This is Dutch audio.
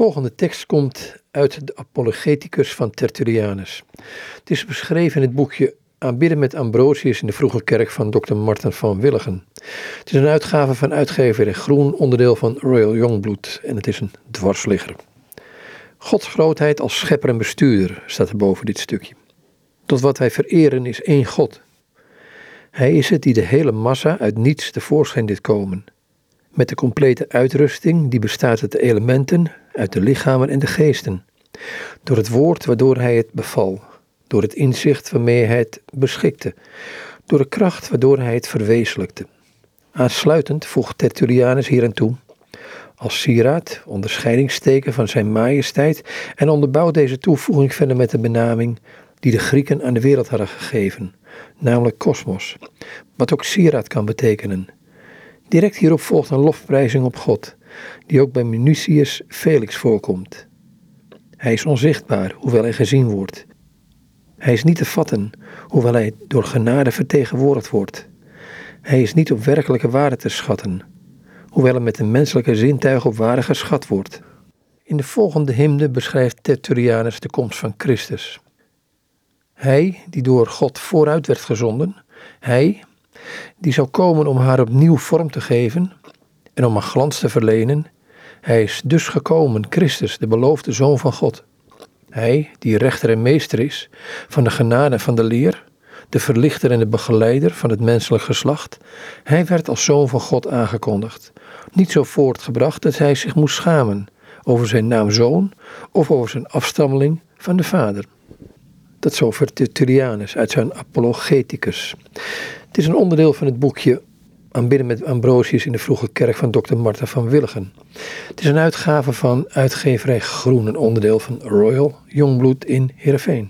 volgende tekst komt uit de Apologeticus van Tertullianus. Het is beschreven in het boekje Aanbidden met Ambrosius in de vroege kerk van Dr. Martin van Willigen. Het is een uitgave van uitgever Groen, onderdeel van Royal Youngblood en het is een dwarsligger. Gods grootheid als schepper en bestuurder staat er boven dit stukje. Tot wat wij vereren is één God. Hij is het die de hele massa uit niets tevoorschijn dit komen met de complete uitrusting die bestaat uit de elementen, uit de lichamen en de geesten. Door het woord waardoor hij het beval, door het inzicht waarmee hij het beschikte, door de kracht waardoor hij het verwezenlijkte. Aansluitend voegt Tertullianus hier aan toe, als sieraad, onderscheidingsteken van zijn majesteit en onderbouwt deze toevoeging verder met de benaming die de Grieken aan de wereld hadden gegeven, namelijk kosmos, wat ook sieraad kan betekenen. Direct hierop volgt een lofprijzing op God, die ook bij Minucius Felix voorkomt. Hij is onzichtbaar, hoewel hij gezien wordt. Hij is niet te vatten, hoewel hij door genade vertegenwoordigd wordt. Hij is niet op werkelijke waarde te schatten, hoewel hij met een menselijke zintuig op waarde geschat wordt. In de volgende hymne beschrijft Tertullianus de komst van Christus. Hij, die door God vooruit werd gezonden, hij, die zou komen om haar opnieuw vorm te geven en om haar glans te verlenen. Hij is dus gekomen, Christus, de beloofde Zoon van God. Hij, die rechter en meester is van de genade en van de leer, de verlichter en de begeleider van het menselijk geslacht, hij werd als Zoon van God aangekondigd. Niet zo voortgebracht dat hij zich moest schamen over zijn naam Zoon of over zijn afstammeling van de Vader. Dat zover Tertullianus uit zijn Apologeticus. Het is een onderdeel van het boekje Aanbidden met Ambrosius in de vroege kerk van Dr. Marta van Willigen. Het is een uitgave van uitgeverij Groen, een onderdeel van Royal Jongbloed in Heerenveen.